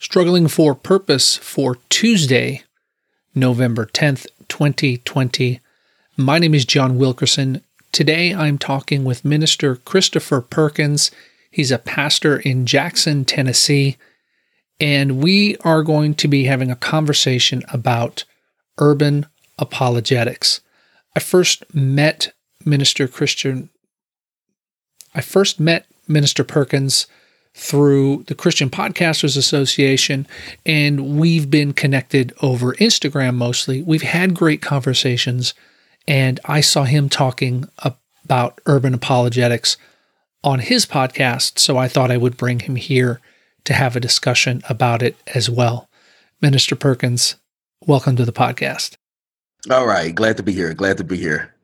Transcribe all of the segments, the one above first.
Struggling for Purpose for Tuesday, November 10th, 2020. My name is John Wilkerson. Today I'm talking with Minister Christopher Perkins. He's a pastor in Jackson, Tennessee, and we are going to be having a conversation about urban apologetics. I first met Minister Christian I first met Minister Perkins through the Christian Podcasters Association, and we've been connected over Instagram mostly. We've had great conversations, and I saw him talking about urban apologetics on his podcast, so I thought I would bring him here to have a discussion about it as well. Minister Perkins, welcome to the podcast. All right, glad to be here. Glad to be here.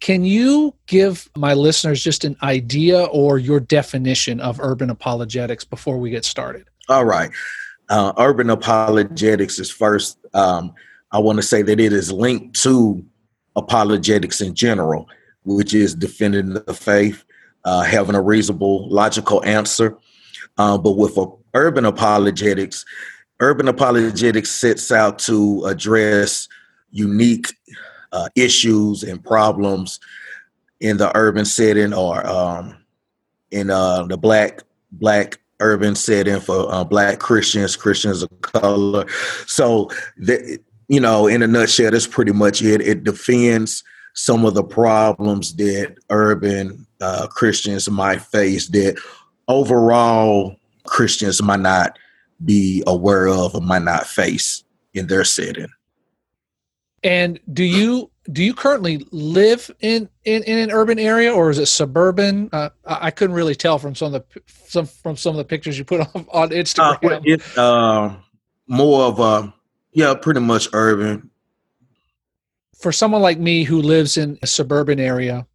Can you give my listeners just an idea or your definition of urban apologetics before we get started? All right. Uh, urban apologetics is first, um, I want to say that it is linked to apologetics in general, which is defending the faith, uh, having a reasonable, logical answer. Uh, but with urban apologetics, urban apologetics sets out to address unique uh, issues and problems in the urban setting or um, in uh, the black black urban setting for uh, black Christians, Christians of color. So, the, you know, in a nutshell, that's pretty much it. It defends some of the problems that urban uh, Christians might face that overall Christians might not be aware of or might not face in their setting. And do you do you currently live in, in, in an urban area or is it suburban? Uh, I couldn't really tell from some of the some from some of the pictures you put on, on Instagram. Uh, it's uh, more of a yeah, pretty much urban. For someone like me who lives in a suburban area,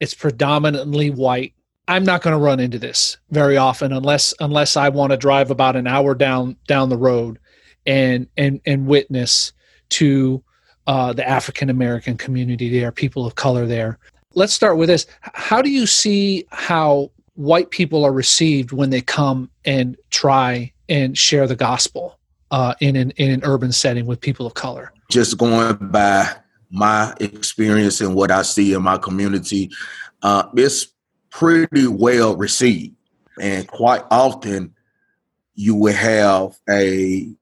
it's predominantly white. I'm not going to run into this very often unless unless I want to drive about an hour down down the road and and and witness to uh, the African American community there, people of color there. Let's start with this. How do you see how white people are received when they come and try and share the gospel uh, in an in an urban setting with people of color? Just going by my experience and what I see in my community, uh, it's pretty well received, and quite often you will have a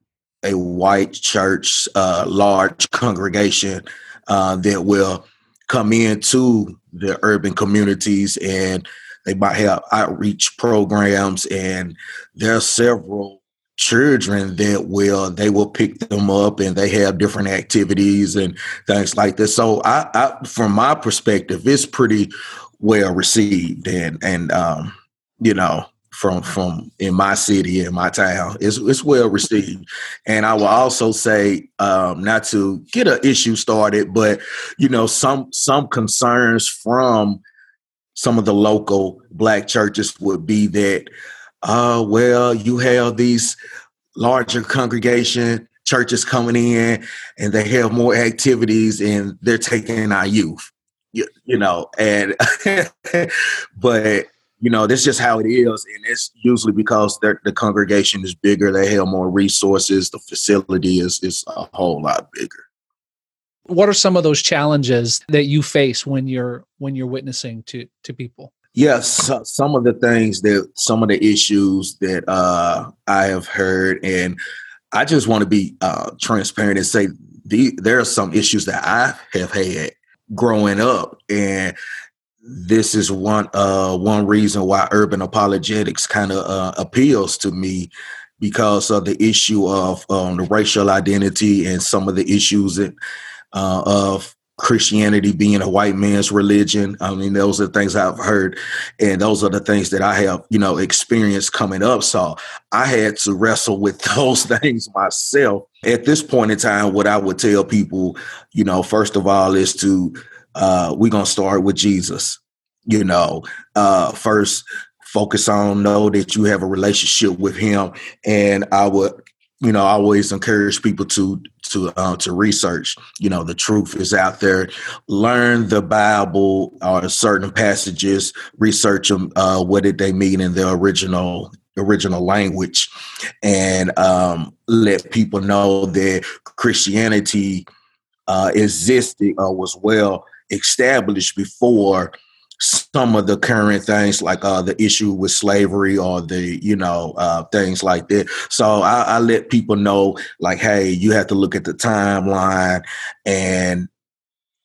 a white church, uh, large congregation uh, that will come into the urban communities and they might have outreach programs and there are several children that will they will pick them up and they have different activities and things like this. So I, I from my perspective it's pretty well received and and um you know from from in my city in my town. It's, it's well received. And i will also say um, not to get an issue started but you know some some concerns from some of the local black churches would be that uh well you have these larger congregation churches coming in and they have more activities and they're taking our youth you, you know and but you know, that's just how it is. And it's usually because the congregation is bigger, they have more resources, the facility is, is a whole lot bigger. What are some of those challenges that you face when you're when you're witnessing to to people? Yes, some of the things that some of the issues that uh, I have heard, and I just want to be uh, transparent and say the, there are some issues that I have had growing up, and this is one uh, one reason why urban apologetics kind of uh, appeals to me because of the issue of um, the racial identity and some of the issues that, uh, of Christianity being a white man's religion. I mean, those are things I've heard, and those are the things that I have, you know, experienced coming up. So I had to wrestle with those things myself. At this point in time, what I would tell people, you know, first of all, is to uh, we're gonna start with Jesus. You know, uh, first focus on know that you have a relationship with Him, and I would, you know, I always encourage people to to uh, to research. You know, the truth is out there. Learn the Bible or certain passages. Research them. Uh, what did they mean in the original original language and um, let people know that Christianity uh, existed or was well established before some of the current things like uh, the issue with slavery or the you know uh, things like that. So I, I, let people know like hey you have to look at the timeline and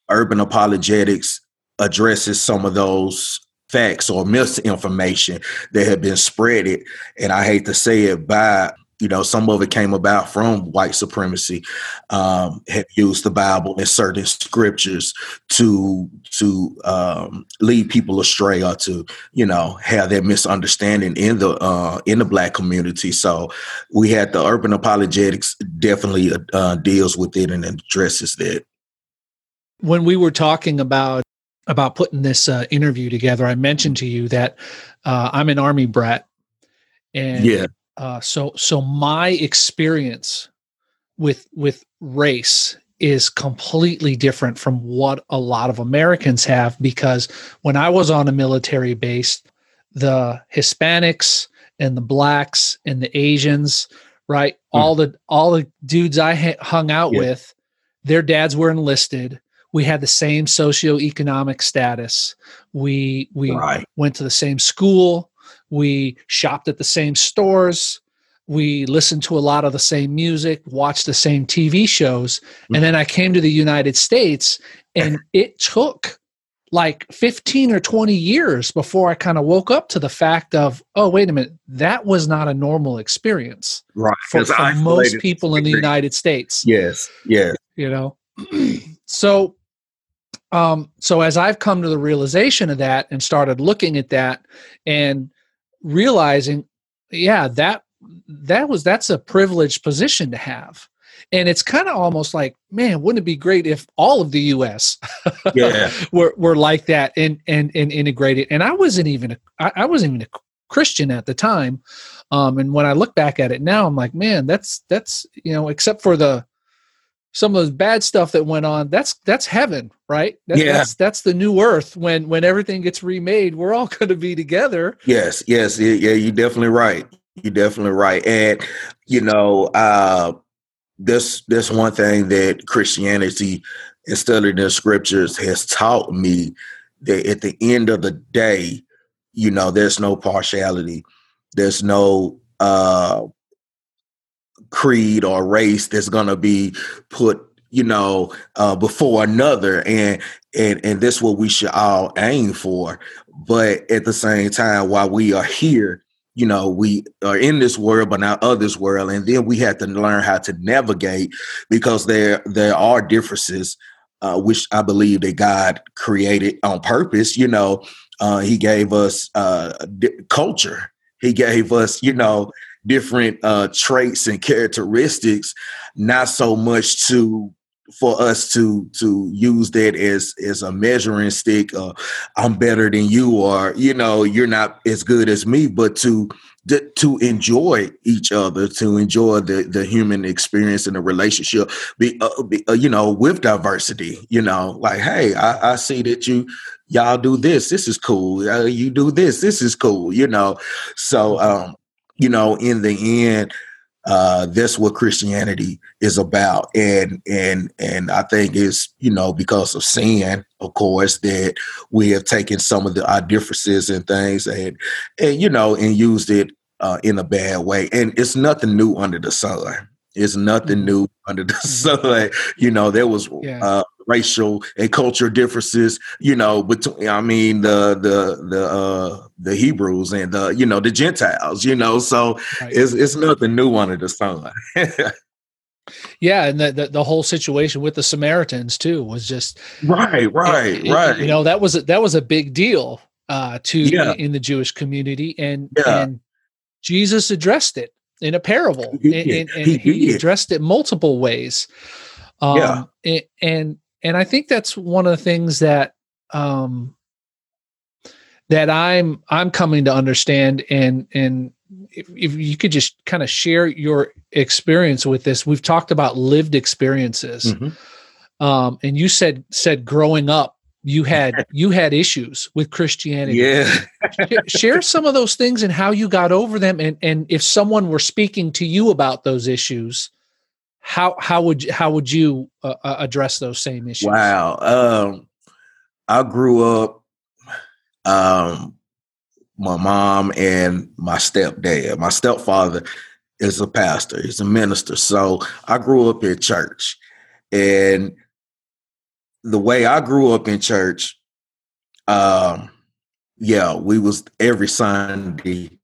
urban apologetics addresses some of those facts or misinformation that have been spreaded. And i hate to say it by you know, some of it came about from white supremacy, um, have used the Bible and certain scriptures to to um, lead people astray or to, you know, have that misunderstanding in the uh, in the black community. So we had the urban apologetics definitely uh, deals with it and addresses that. When we were talking about about putting this uh, interview together, I mentioned to you that uh, I'm an army brat, and yeah uh, so so my experience with with race is completely different from what a lot of Americans have because when I was on a military base, the Hispanics and the blacks and the Asians, right? Mm. All the all the dudes I ha- hung out yeah. with, their dads were enlisted. We had the same socioeconomic status. We we right. went to the same school. We shopped at the same stores. We listened to a lot of the same music, watched the same TV shows. Mm-hmm. And then I came to the United States, and it took like 15 or 20 years before I kind of woke up to the fact of, oh, wait a minute, that was not a normal experience. Right. For, for most people in the United States. Yes. Yes. You know, so um so as i've come to the realization of that and started looking at that and realizing, yeah, that that was that's a privileged position to have. And it's kind of almost like, man, wouldn't it be great if all of the US yeah. were, were like that and, and, and integrated. And I wasn't even, a, I, I wasn't even a Christian at the time. Um, and when I look back at it now, I'm like, man, that's, that's, you know, except for the, some of the bad stuff that went on that's that's heaven right? That's, yeah. that's that's the new earth. When when everything gets remade we're all going to be together. Yes yes yeah you're definitely right. You're definitely right. And you know uh this this one thing that christianity and studying the scriptures has taught me that at the end of the day you know there's no partiality. There's no uh creed or race that's going to be put you know uh, before another and and and that's what we should all aim for. But at the same time while we are here you know we are in this world but not others world and then we have to learn how to navigate because there there are differences uh, which i believe that god created on purpose you know uh, he gave us uh, culture. He gave us you know different uh, traits and characteristics, not so much to for us to to use that as as a measuring stick. Uh, I'm better than you, or you know, you're not as good as me, but to to enjoy each other, to enjoy the the human experience and the relationship, be, uh, be uh, you know, with diversity. You know, like, hey, I, I see that you y'all do this. This is cool. Uh, you do this. This is cool. You know, so um, you know, in the end, uh, that's what Christianity is about. And and and I think it's, you know, because of sin, of course, that we have taken some of the our differences and things and and you know, and used it uh, in a bad way. And it's nothing new under the sun. It's nothing mm-hmm. new under the mm-hmm. sun. You know, there was yeah. uh, racial and culture differences. You know, between I mean the the the uh, the Hebrews and the you know the Gentiles. You know, so right. it's it's nothing new under the sun. yeah, and the, the, the whole situation with the Samaritans too was just right, right, it, right. you know that was a, that was a big deal uh, to yeah. in, in the Jewish community, and yeah. and Jesus addressed it in a parable, he and, and, he, he addressed it multiple ways. Um, yeah, and, and and I think that's one of the things that um, that I'm I'm coming to understand and and if, if you could just kind of share your experience with this. We've talked about lived experiences, mm-hmm. um, and you said said growing up you had you had issues with Christianity. Yeah. Share some of those things and how you got over them, and and if someone were speaking to you about those issues, how how would how would you uh, uh address those same issues? Wow. Um, I grew up. Um, my mom and my stepdad. My stepfather is a pastor. He's a minister. So I grew up in church, and the way I grew up in church, um, yeah, we was every Sunday,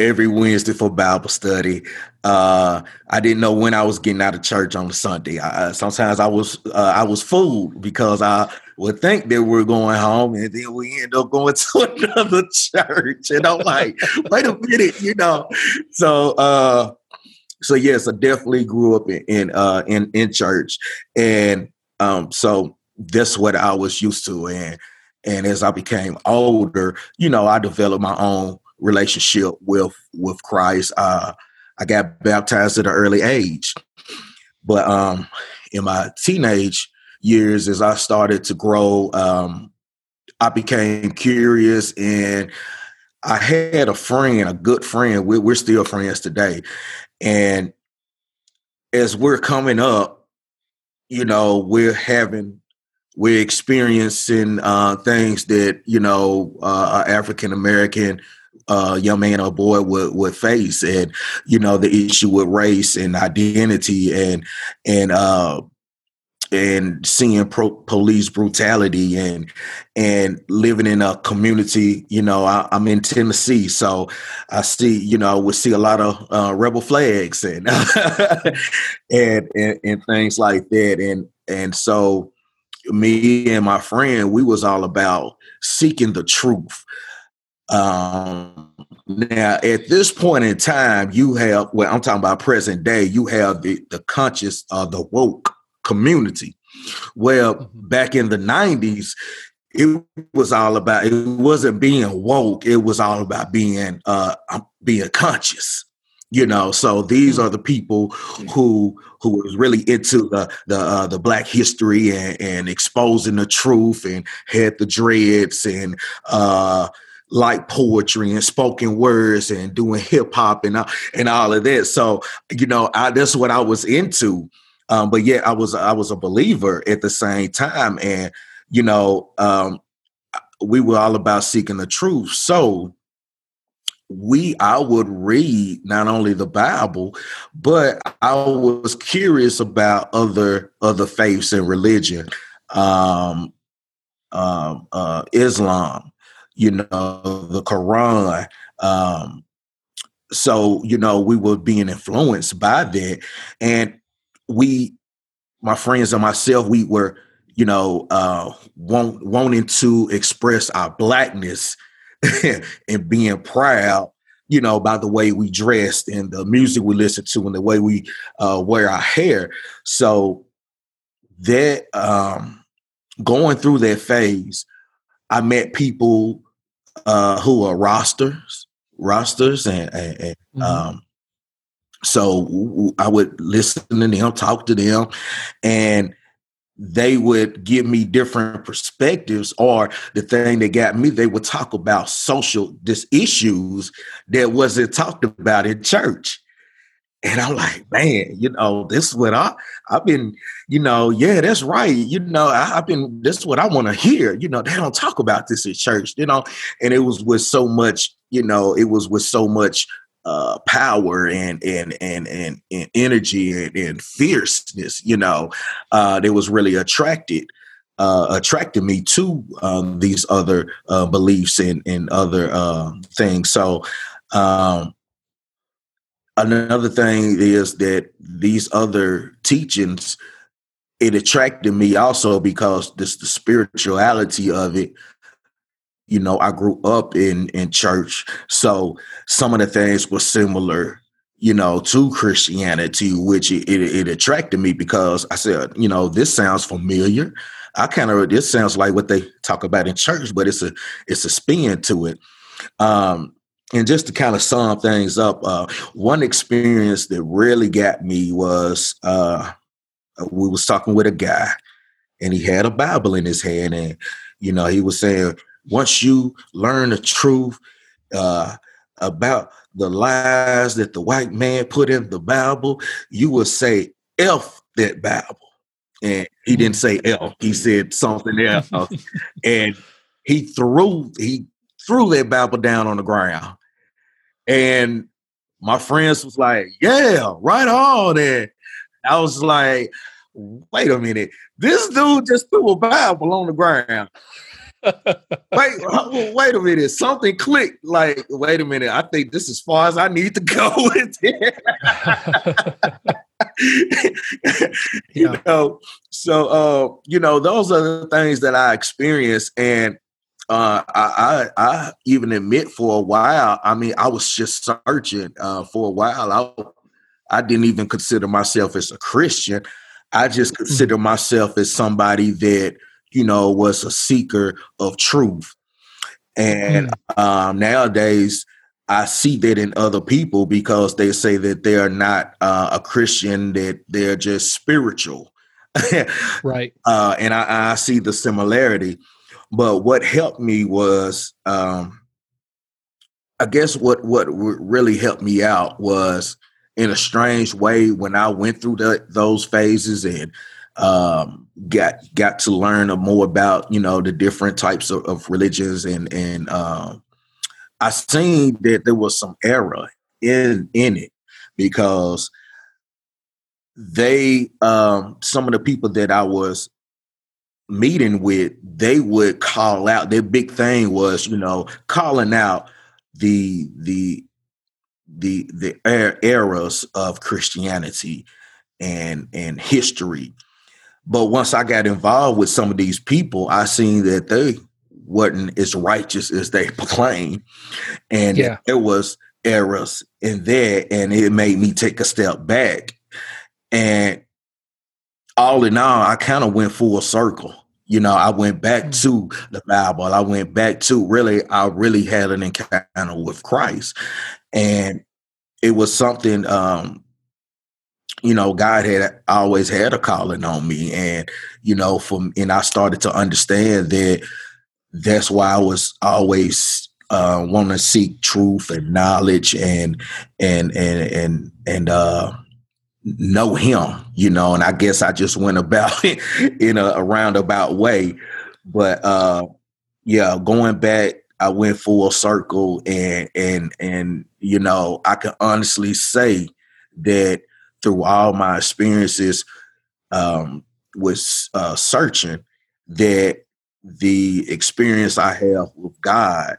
every Wednesday for Bible study. Uh, I didn't know when I was getting out of church on the Sunday. I, sometimes I was uh, I was fooled because I would think that we're going home, and then we end up going to another church, and I'm like, wait a minute, you know. So, uh, so yes, I definitely grew up in in uh, in, in church, and um, so that's what I was used to. And and as I became older, you know, I developed my own relationship with with Christ. Uh, I got baptized at an early age, but um, in my teenage years, as I started to grow, um, I became curious and I had a friend, a good friend. We're, we're still friends today, and as we're coming up, you know, we're having we're experiencing uh, things that you know uh, African American uh, young man or boy would would face, and you know the issue with race and identity and and uh, and seeing pro- police brutality and and living in a community you know I, am in tennessee so i see you know we see a lot of uh, rebel flags and, and, and and things like that and and so me and my friend, we was all about seeking the truth. Um, now, at this point in time, you have, well, I'm talking about present day, you have the, the conscious, uh, the woke community. Well, mm-hmm. back in the 90s, it was all about, it wasn't being woke, it was all about being, uh, um, being conscious you know so these mm. are the people who who was really into the the uh, the black history and, and exposing the truth and had the dreads and uh like poetry and spoken words and doing hip hop and uh, and all of that. So you know I, that's what I was into. Um but yet I was I was a believer at the same time. And you know um we were all about seeking the truth. So we I would read not only the Bible, but I was curious about other other faiths and religion, um, um, uh, Islam, you know, the Quran. Um, so you know, we were being influenced by that, and we, my friends and myself, we were, you know, uh, want, wanting to express our blackness and being proud you know, by the way we dressed and the music we listened to and the way we uh, wear our hair. So that um, going through that phase, I met people uh, who are Rastas, Rastas, and, and, and mm-hmm. um, so I would listen to them, talk to them, and they would give me different perspectives or the thing that got me they would talk about social issues that wasn't talked about in church and i'm like man you know this is what i i've been you know yeah that's right you know I, have been this is what i want to hear you know they don't talk about this in church you know and it was with so much you know it was with so much uh, power and and and and, and energy and, and fierceness, you know, uh, that was really attracted uh, attracted me to um, these other uh, beliefs and and other uh, things. So. Um, another thing is that these other teachings it attracted me also because this the spirituality of it you know, I grew up in in church, so some of the things were similar, you know, to Christianity, which it, it, it attracted me because I said, you know, this sounds familiar. I kind of this sounds like what they talk about in church, but it's a it's a spin to it. Um, and just to kind of sum things up, uh, one experience that really got me was uh, we was talking with a guy, and he had a Bible in his hand, and you know he was saying once you learn the truth uh, about the lies that the white man put in the Bible, you will say F that Bible. And he didn't say F, he said something else. and he threw he threw that Bible down on the ground. And my friends was like, Yeah, right on. And I was like, wait a minute, this dude just threw a Bible on the ground wait, wait a minute. Something clicked. Like, wait a minute. I think this is as far as I need to go with it. you yeah. know, so uh, you know, those are the things that I experienced, and uh, I, I, I even admit for a while. I mean, I was just searching uh, for a while. I, I didn't even consider myself as a Christian. I just mm. consider myself as somebody that you know, was a seeker of truth. And mm. um, nowadays, I see that in other people because they say that they are not uh, a Christian, that they're just spiritual. right. Uh, and I, I, see the similarity. But what helped me was, um, I guess what what really helped me out was in a strange way when I went through the, those phases and um, got got to learn more about you know the different types of, of religions and and um, I seen that there was some error in in it because they um, some of the people that I was meeting with they would call out their big thing was you know calling out the the the the er- eras of Christianity and and history but once I got involved with some of these people, I seen that they wasn't as righteous as they proclaim. And yeah. there was errors in there, and it made me take a step back. And all in all, I kind of went full circle. You know, I went back mm. to the Bible. I went back to really, I really had an encounter with Christ. And it was something um, you know, God had always had a calling on me, and you know, from and I started to understand that that's why I was always uh, want to seek truth and knowledge and and and and and uh, know Him, you know. And I guess I just went about it in a, a roundabout way, but uh, yeah, going back, I went full circle, and and and you know, I can honestly say that through all my experiences um, with uh, searching that the experience I have with God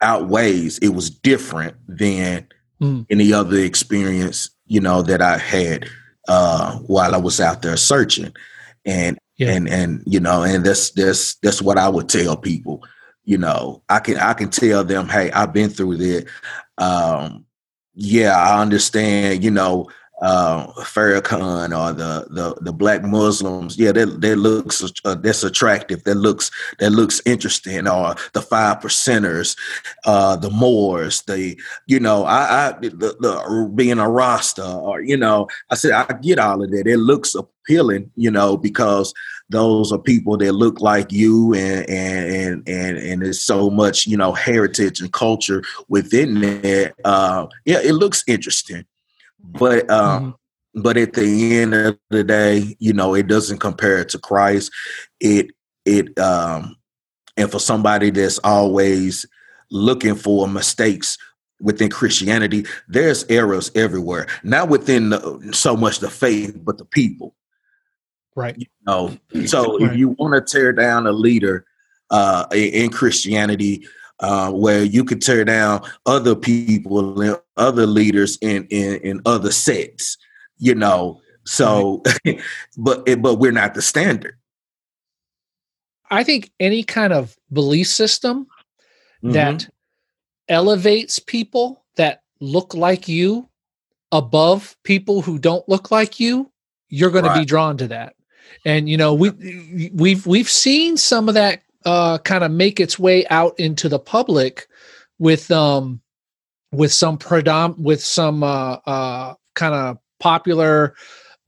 outweighs. It was different than mm. any other experience, you know, that I had uh, while I was out there searching, and yeah. and and you know, and that's that's that's what I would tell people. You know, I can I can tell them, hey, I've been through that. Um, yeah, I understand, you know, uh, Farrakhan or the, the the black Muslims, yeah, that that looks uh, that's attractive. That looks that looks interesting. Or the five percenters, uh, the Moors, the you know, I, I the, the being a Rasta, or you know, I said I get all of that. It looks appealing, you know, because those are people that look like you and and and and and there's so much you know heritage and culture within it uh yeah it looks interesting but um mm-hmm. but at the end of the day you know it doesn't compare to christ it it um and for somebody that's always looking for mistakes within Christianity, there's errors everywhere. Not within the, so much the faith, but the people. Right. You know, so right. if you want to tear down a leader uh, in Christianity, uh, where you could tear down other people and other leaders in in, in other sects, you know. So, right. but but we're not the standard. I think any kind of belief system mm-hmm. that elevates people that look like you above people who don't look like you, you're going right. to be drawn to that and you know we we've we've seen some of that uh, kind of make its way out into the public with um with some predom with some uh, uh kind of popular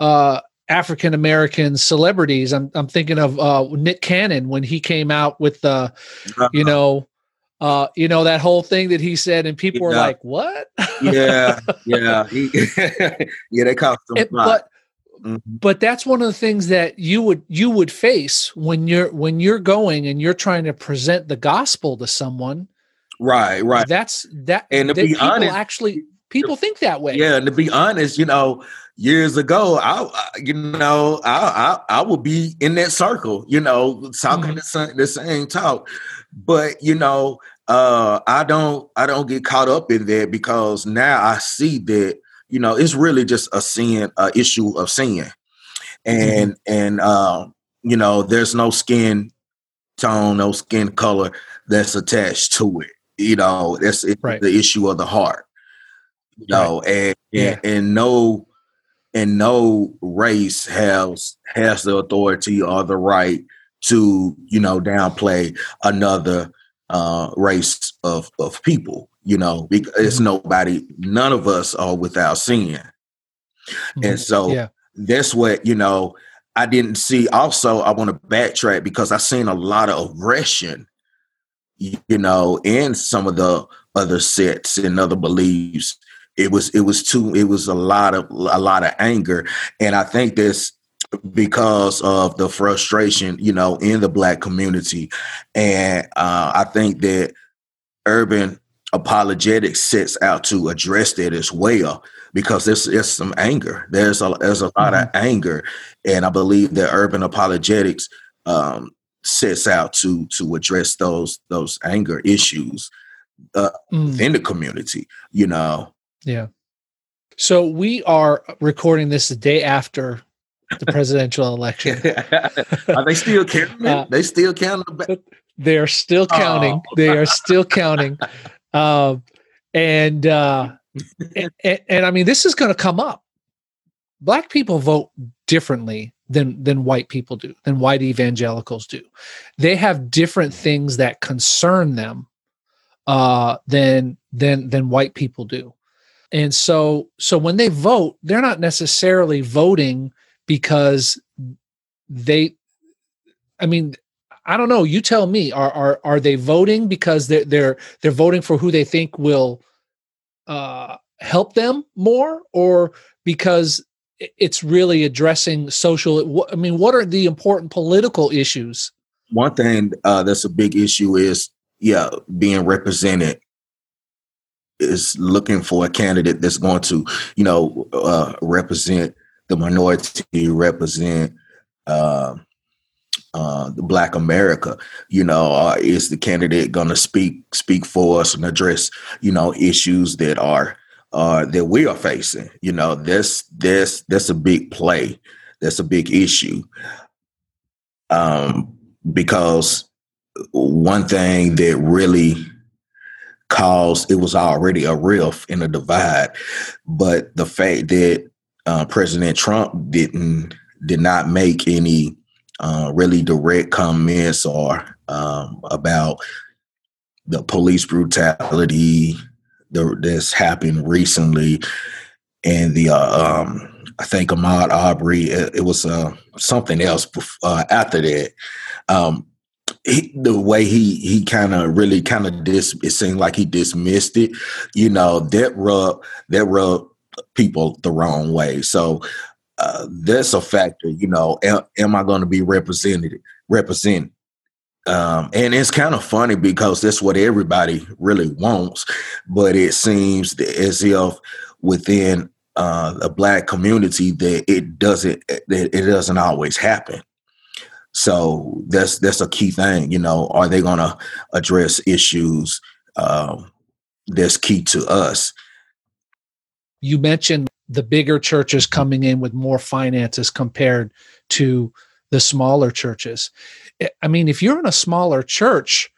uh African American celebrities. I'm I'm thinking of uh, Nick Cannon when he came out with the, uh, you know, uh, you know that whole thing that he said, and people were like, "What?" yeah, yeah, he, yeah. They cost him, it, but. But that's one of the things that you would you would face when you're when you're going and you're trying to present the gospel to someone. Right, right. That's that. And to be honest, actually, people think that way. Yeah, and to be honest, you know, years ago, I, you know, I, I, I would be in that circle, you know, talking mm-hmm. the, the same talk. But you know, uh, I don't, I don't get caught up in that because now I see that, you know, it's really just a sin, a issue of sin, mm-hmm. and mm-hmm. and uh, you know, there's no skin tone, no skin color that's attached to it. You know, that's right. the issue of the heart. You know, right. and, yeah. and and no and no race has has the authority or the right to you know downplay another uh, race of of people. You know, it's mm-hmm. nobody. None of us are without sin, mm-hmm. and so yeah. that's what you know. I didn't see. Also, I want to backtrack because I seen a lot of aggression, you know, in some of the other sets and other beliefs it was it was too it was a lot of a lot of anger and i think this because of the frustration you know in the black community and uh, i think that urban apologetics sets out to address that as well because there's, there's some anger there's a there's a lot mm-hmm. of anger and i believe that urban apologetics um, sets out to to address those those anger issues uh, mm. in the community you know yeah. So we are recording this the day after the presidential election. are they still counting? Uh, they still counting. They are still counting. Oh. They are still counting. Um, and, uh, and, and, and I mean, this is going to come up. Black people vote differently than than white people do, than white evangelicals do. They have different things that concern them uh, than than than white people do. And so so when they vote, they're not necessarily voting because they I mean, I don't know, you tell me, are are are they voting because they're they're they're voting for who they think will uh help them more? Or because it's really addressing social i mean what are the important political issues? One thing uh, that's a big issue is yeah being represented is looking for a candidate that's going to, you know, uh, represent the minority, represent uh, uh, the Black America. You know, uh, is the candidate going to speak speak for us and address, you know, issues that are uh, that we are facing? You know, this this that's a big play. That's a big issue. Um, because one thing that really caused it was already a rift and a divide. But the fact that uh, President Trump didn't did not make any uh, really direct comments are um, about the police brutality that's happened recently, and the uh, um, I think Ahmaud Arbery. It, it was uh, something else uh, after that. Um, he, the way he he kind of really kind of dis it seemed like he dismissed it you know that rub that rub people the wrong way so uh, that's a factor you know am, am i going to be represented represented um, and it's kind of funny because that's what everybody really wants but it seems as if within uh, a black community that it doesn't that it doesn't always happen so that's that's a key thing. You know, are they going to address issues um, that's key to us? You mentioned the bigger churches coming in with more finances compared to the smaller churches. I mean, if you're in a smaller church,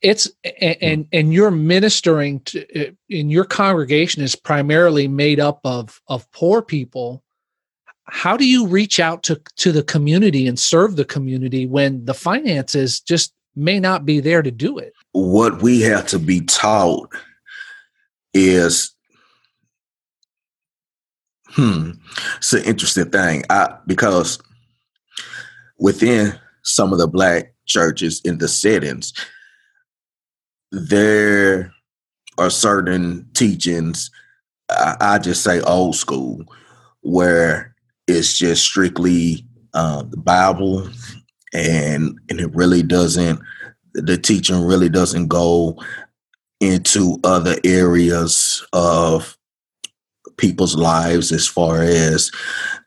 it's and and you're ministering to uh, in your congregation is primarily made up of of poor people how do you reach out to to the community and serve the community when the finances just may not be there to do it what we have to be taught is Hmm, it's an interesting thing. I because within some of the black churches in the settings, there are certain teachings. I, I just say old school, where it's just strictly uh, the Bible, and and it really doesn't. The teaching really doesn't go into other areas of people's lives as far as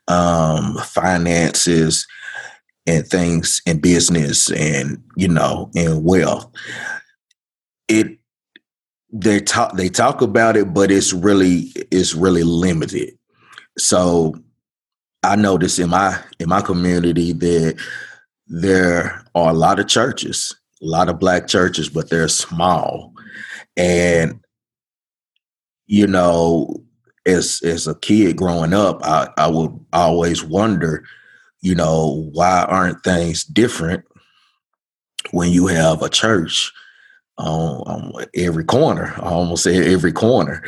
um, finances and things in business and you know and wealth. It they talk they talk about it but it's really it's really limited. So i notice in my in my community that there are a lot of churches a lot of black churches but they're small. And you know as as a kid growing up, I, I would always wonder, you know, why aren't things different when you have a church on, on every corner, I almost say every corner,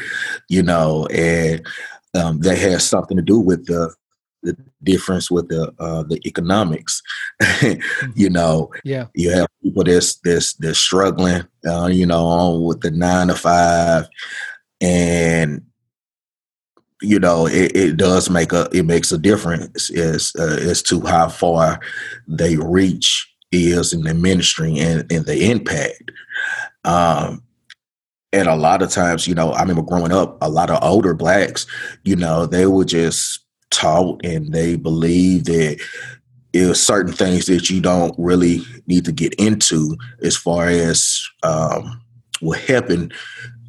you know, and um, that has something to do with the the difference with the uh, the economics. Mm-hmm. you know, yeah, you have people that's that's that's struggling, uh, you know, on with the nine to five, and you know, it, it, does make a it makes a difference as uh, as to how far they reach is in the ministry and, and the impact. Um, and a lot of times, you know, I remember growing up, a lot of older blacks, you know, they were just taught and they believed that it certain things that you don't really need to get into as far as um, what happened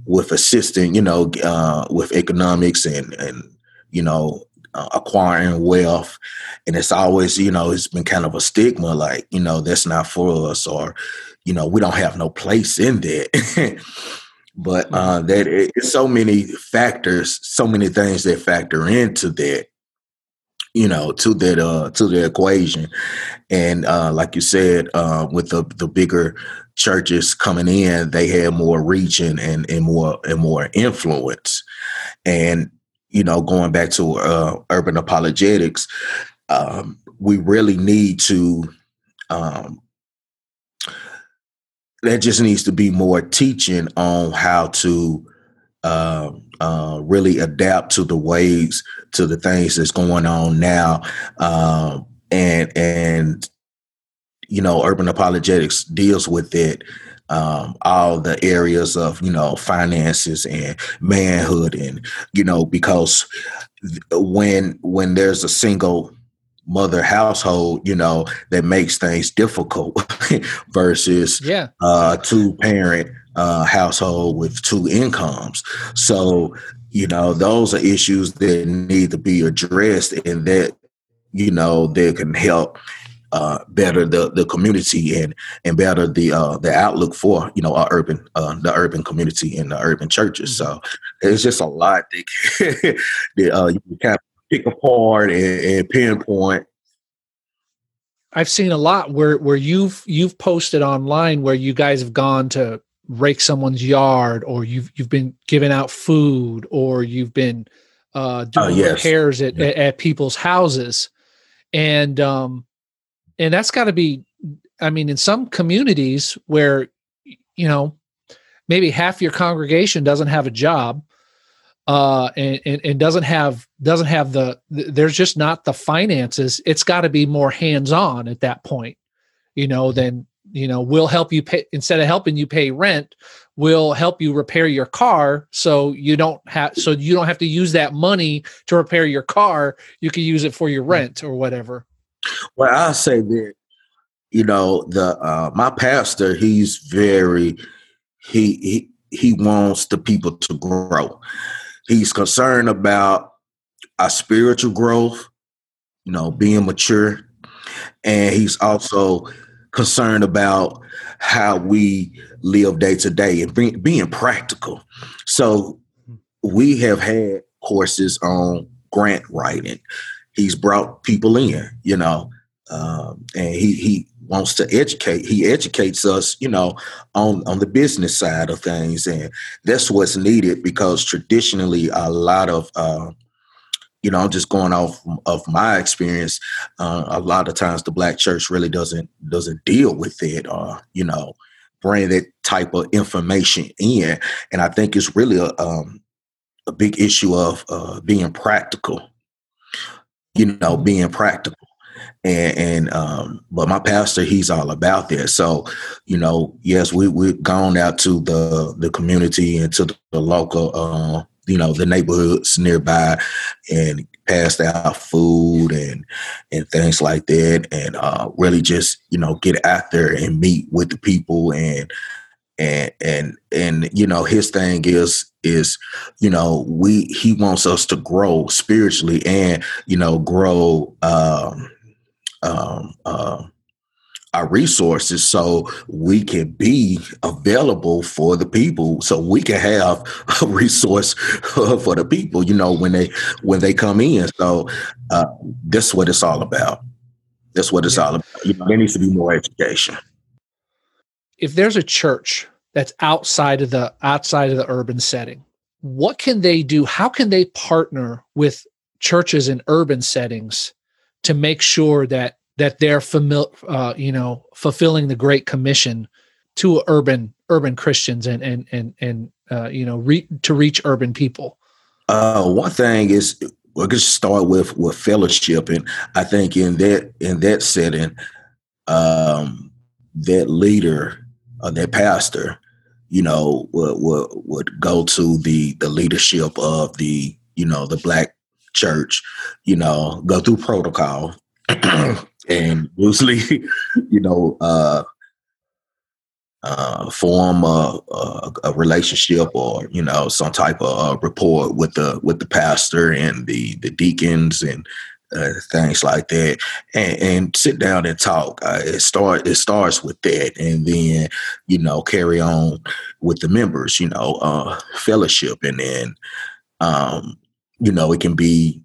with assisting, you know, uh, with economics and and you know uh, acquiring wealth, and it's always you know it's been kind of a stigma like you know that's not for us or you know we don't have no place in that. but uh, that it's so many factors, so many things that factor into that you know to that uh to the equation and uh like you said uh with the the bigger churches coming in, they had more reach and, and, more and more influence. And you know, going back to uh, urban apologetics, um, we really need to. Um, there just needs to be more teaching on how to uh, uh, really adapt to the ways to the things that's going on now, um, and and you know, urban apologetics deals with it. Um, all the areas of you know finances and manhood and you know because when when there's a single mother household you know that makes things difficult versus yeah uh two parent uh household with two incomes so you know those are issues that need to be addressed and that you know that can help uh, better the the community and and better the uh, the outlook for you know our urban uh, the urban community and the urban churches. So mm-hmm. it's just a lot that, that uh, you can kind of pick apart and, and pinpoint. I've seen a lot where where you've you've posted online where you guys have gone to rake someone's yard or you've you've been giving out food or you've been uh, doing uh, yes. repairs at, yeah. at, at people's houses and um and that's got to be i mean in some communities where you know maybe half your congregation doesn't have a job uh and, and, and doesn't have doesn't have the there's just not the finances it's got to be more hands on at that point you know then you know we'll help you pay instead of helping you pay rent we'll help you repair your car so you don't have so you don't have to use that money to repair your car you can use it for your rent or whatever well, I say that you know the uh, my pastor. He's very he he he wants the people to grow. He's concerned about our spiritual growth, you know, being mature, and he's also concerned about how we live day to day and being, being practical. So we have had courses on grant writing he's brought people in, you know, um, and he he wants to educate. He educates us, you know, on on the business side of things, and that's what's needed because traditionally a lot of uh, you know, I'm just going off of my experience. Uh, a lot of times, the black church really doesn't doesn't deal with it, or you know, bring that type of information in. And I think it's really a um, a big issue of uh, being practical. You know, mm-hmm. being practical. And, and um, but my pastor, he's all about that. So, you know, yes, we we've gone out to the the community and to the local uh, you know the neighborhoods nearby and passed out food and and things like that and uh, really just you know get out there and meet with the people and and and and you know his thing is is you know we he wants us to grow spiritually and you know grow um um uh, our resources so we can be available for the people so we can have a resource for the people you know when they when they come in. So uh, that's what it's all about. That's what it's all about. You know, there needs to be more education. If there's a church that's outside of the outside of the urban setting what can they do? How can they partner with churches in urban settings to make sure that that they're familiar, uh, you know, fulfilling the Great Commission to urban urban Christians and and and and uh, you know re- to reach urban people? Uh, one thing is we're going to start with with fellowship, and I think in that in that setting, um, that leader or that pastor, you know, would, would would go to the the leadership of the you know the black church, you know, go through protocol and usually, you know, uh, uh, form a, a, a, relationship or you know some type of uh, rapport with the with the pastor and the the deacons and uh, things like that, and, and, sit down and talk. Uh, it start it starts with that, and then you know carry on with the members. You know, uh, fellowship, and then um, you know it can be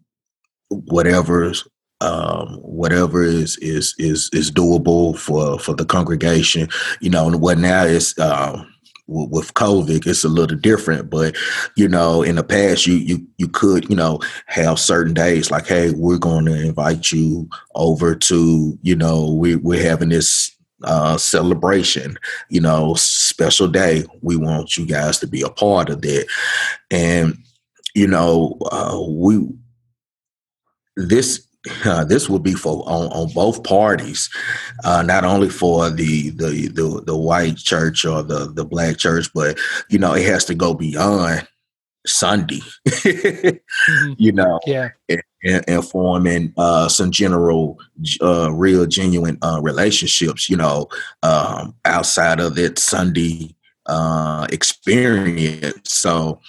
whatever's um, whatever is is is is doable for for the congregation. You know, and what now is um, with COVID, it's a little different. But you know, in the past, you you you could you know have certain days like, hey, we're going to invite you over to you know we we're having this uh, celebration, you know, special day. We want you guys to be a part of that, and you know, uh, we this uh, this would be for on, on both parties, uh, not only for the, the, the the white church or the the black church, but you know it has to go beyond Sunday. mm-hmm. You know, yeah, and, and forming uh, some general, uh, real, genuine uh, relationships. You know, um, outside of that Sunday uh, experience. So,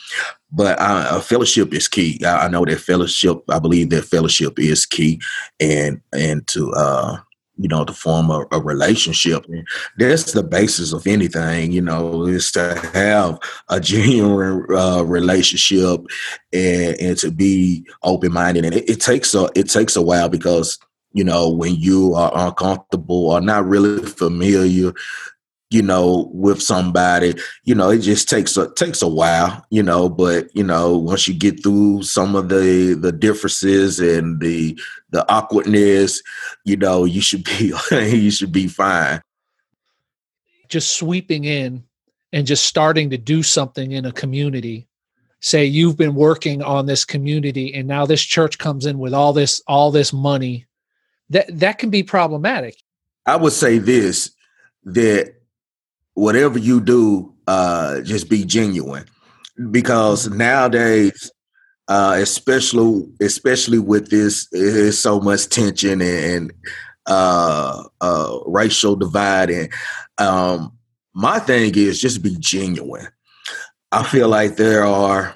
but uh, fellowship is key. I, I, know that fellowship. I believe that fellowship is key, and and to uh, you know to form a, a relationship. And that's the basis of anything. You know, is to have a genuine uh, relationship and and to be open minded. And it, it takes a it takes a while because you know when you are uncomfortable or not really familiar you know, with somebody, you know, it just takes a takes a while, you know, but you know, once you get through some of the the differences and the the awkwardness, you know, you should be you should be fine. Just sweeping in and just starting to do something in a community. Say you've been working on this community and now this church comes in with all this all this money. That that can be problematic. I would say this that whatever you do, uh, just be genuine. Because mm-hmm. nowadays, uh, especially especially with this, there's so much tension and uh, uh, racial divide. And um, my thing is just be genuine. I feel like there are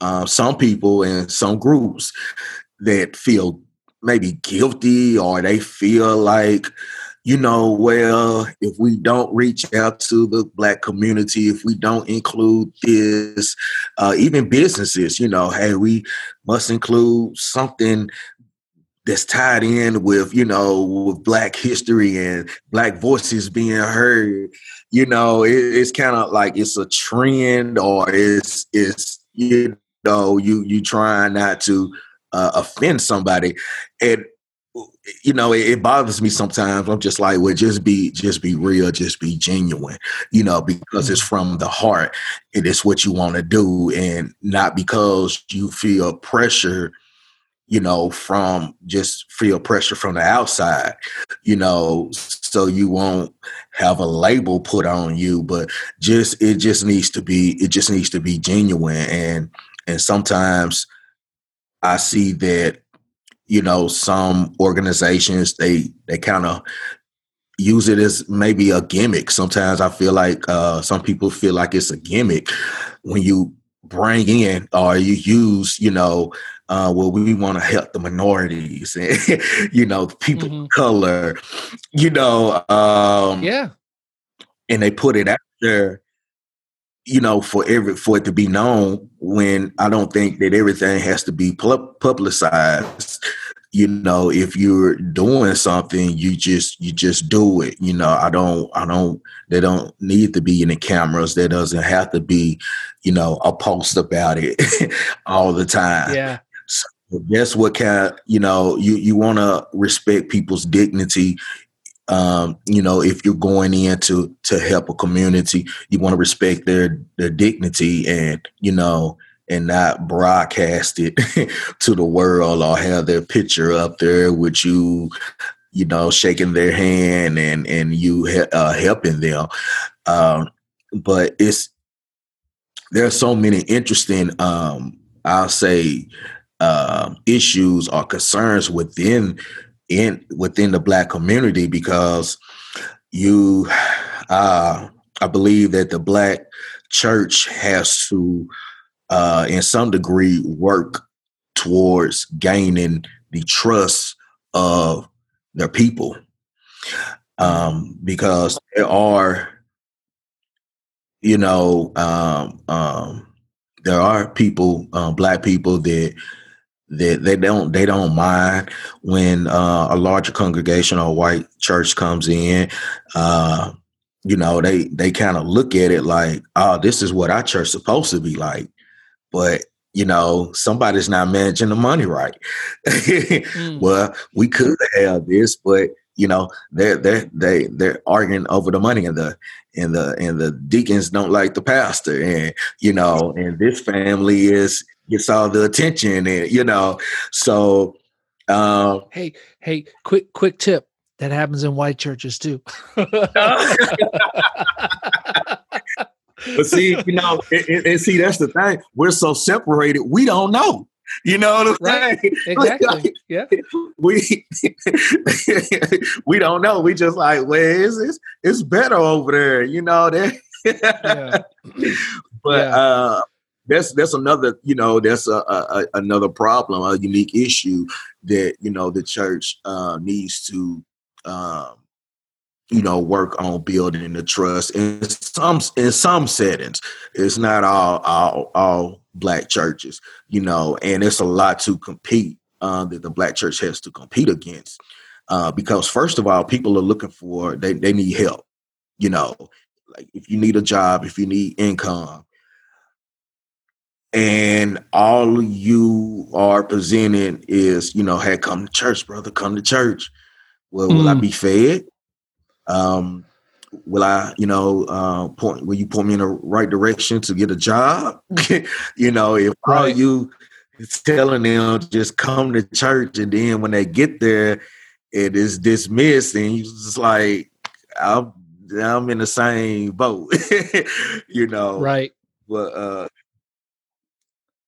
uh, some people and some groups that feel maybe guilty or they feel like you know, well, if we don't reach out to the black community, if we don't include this, uh, even businesses, you know, hey, we must include something that's tied in with, you know, with black history and black voices being heard. You know, it, it's kind of like it's a trend or it's it's you know, you you trying not to uh, offend somebody, and you know, it, it, bothers me sometimes. I'm just like, well, just be, just be real, just be genuine, you know, because it's from the heart. and It is what you want to do, and not because you feel pressure, you know, from just feel pressure from the outside, you know, so you won't have a label put on you. But just it just needs to be, it just needs to be genuine, and and sometimes I see that you know some organizations they they kind of use it as maybe a gimmick sometimes i feel like uh, some people feel like it's a gimmick when you bring in or you use you know uh, well we want to help the minorities and you know people mm-hmm. of color you know um, yeah and they put it out there you know, for every for it to be known when I don't think that everything has to be publicized. You know, if you're doing something, you just you just do it. You know, I don't I don't they don't need to be in the cameras. There doesn't have to be, you know, a post about it all the time. Yeah. So that's what kind you know, you you want to respect people's dignity um, you know, if you're going in to to help a community, you want to respect their their dignity and you know, and not broadcast it to the world or have their picture up there with you, you know, shaking their hand and and you uh, helping them. Um, but it's there are so many interesting, um, I'll say, uh, issues or concerns within in within the black community because you uh, I believe that the black church has to uh, in some degree work towards gaining the trust of their people um, because there are you know um, um, there are people uh, black people that they, they don't they don't mind when uh, a larger congregation or white church comes in. Uh, you know, they they kind of look at it like, oh, this is what our church supposed to be like. But you know, somebody's not managing the money right. mm. Well, we could have this, but you know, they're they they they're arguing over the money and the and the and the deacons don't like the pastor and you know and this family is gets all the attention and you know so um hey hey quick quick tip that happens in white churches too but see you know and, and, see that's the thing we're so separated we don't know you know what I'm right. saying? Exactly. yeah. We we don't know. We just like, where is this? It's better over there, you know. That. yeah. But yeah. uh that's that's another you know that's a, a, another problem a unique issue that you know the church uh, needs to um, you know work on building the trust in some in some settings it's not all all all black churches you know and it's a lot to compete uh, that the black church has to compete against uh, because first of all people are looking for they, they need help you know like if you need a job if you need income and all you are presenting is, you know, hey, come to church, brother, come to church. Well, mm. will I mm. be fed? Um, will I, you know, uh, point will you point me in the right direction to get a job? you know, if right. all you telling them just come to church and then when they get there, it is dismissed and you just like, I'm I'm in the same boat, you know. Right. But uh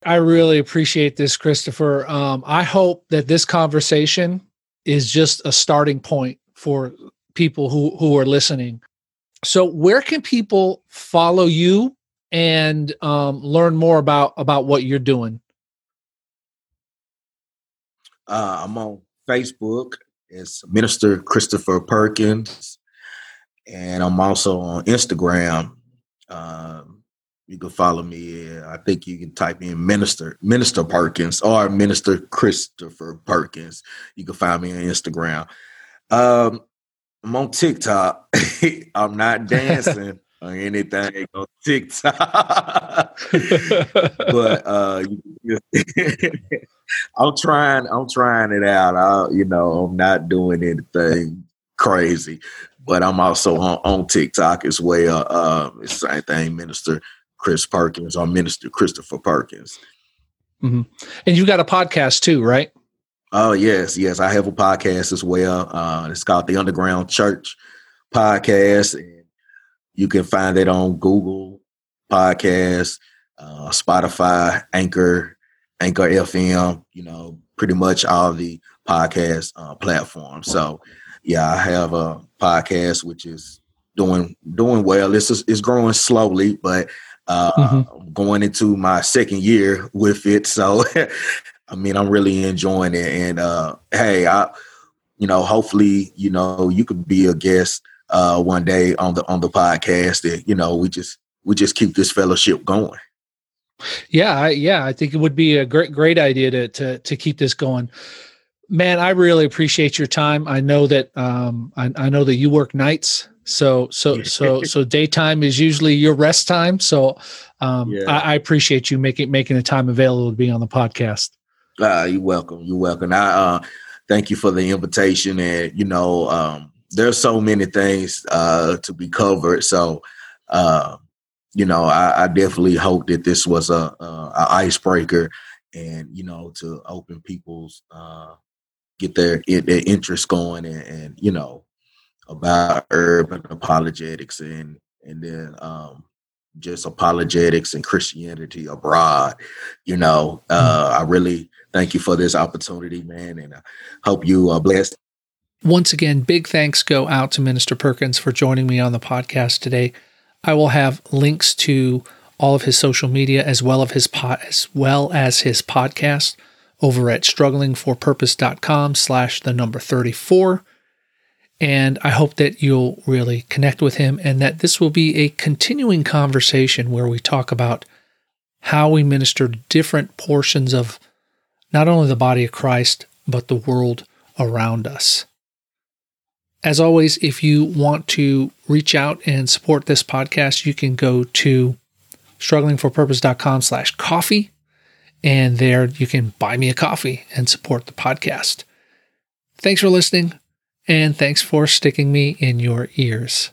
I really appreciate this, Christopher. Um, I hope that this conversation is just a starting point for people who who are listening. So, where can people follow you and um, learn more about about what you're doing? Uh, I'm on Facebook. It's Minister Christopher Perkins, and I'm also on Instagram. Um, you can follow me. I think you can type in Minister Minister Perkins or Minister Christopher Perkins. You can find me on Instagram. Um, I'm on TikTok. I'm not dancing or anything on TikTok, but uh, I'm trying. I'm trying it out. I, you know, I'm not doing anything crazy, but I'm also on, on TikTok as well. Uh, same thing, Minister Chris Perkins or Minister Christopher Perkins. Mm-hmm. And you got a podcast too, right? Oh yes, yes. I have a podcast as well. Uh, it's called the Underground Church Podcast, and you can find it on Google Podcasts, uh, Spotify, Anchor, Anchor FM. You know, pretty much all the podcast uh, platforms. So, yeah, I have a podcast which is doing doing well. It's it's growing slowly, but uh, mm-hmm. going into my second year with it. So I mean, I'm really enjoying it. And uh, hey, I, you know, hopefully, you know, you could be a guest uh, one day on the on the podcast. And you know, we just we just keep this fellowship going. Yeah, I, yeah, I think it would be a great great idea to to to keep this going. Man, I really appreciate your time. I know that um, I, I know that you work nights, so so so so daytime is usually your rest time. So um, yeah. I, I appreciate you making making the time available to be on the podcast. Uh, you're welcome. You're welcome. I uh, thank you for the invitation. And you know, um, there's so many things uh, to be covered. So, uh, you know, I, I, definitely hope that this was a, a, a, icebreaker, and you know, to open people's uh, get their their interest going, and, and you know, about urban apologetics and and then um, just apologetics and Christianity abroad. You know, uh, mm-hmm. I really thank you for this opportunity, man, and I hope you are blessed. Once again, big thanks go out to Minister Perkins for joining me on the podcast today. I will have links to all of his social media as well of his as well as his podcast over at strugglingforpurpose.com slash the number 34. And I hope that you'll really connect with him and that this will be a continuing conversation where we talk about how we minister different portions of not only the body of Christ, but the world around us. As always, if you want to reach out and support this podcast, you can go to strugglingforpurpose.com slash coffee. And there you can buy me a coffee and support the podcast. Thanks for listening, and thanks for sticking me in your ears.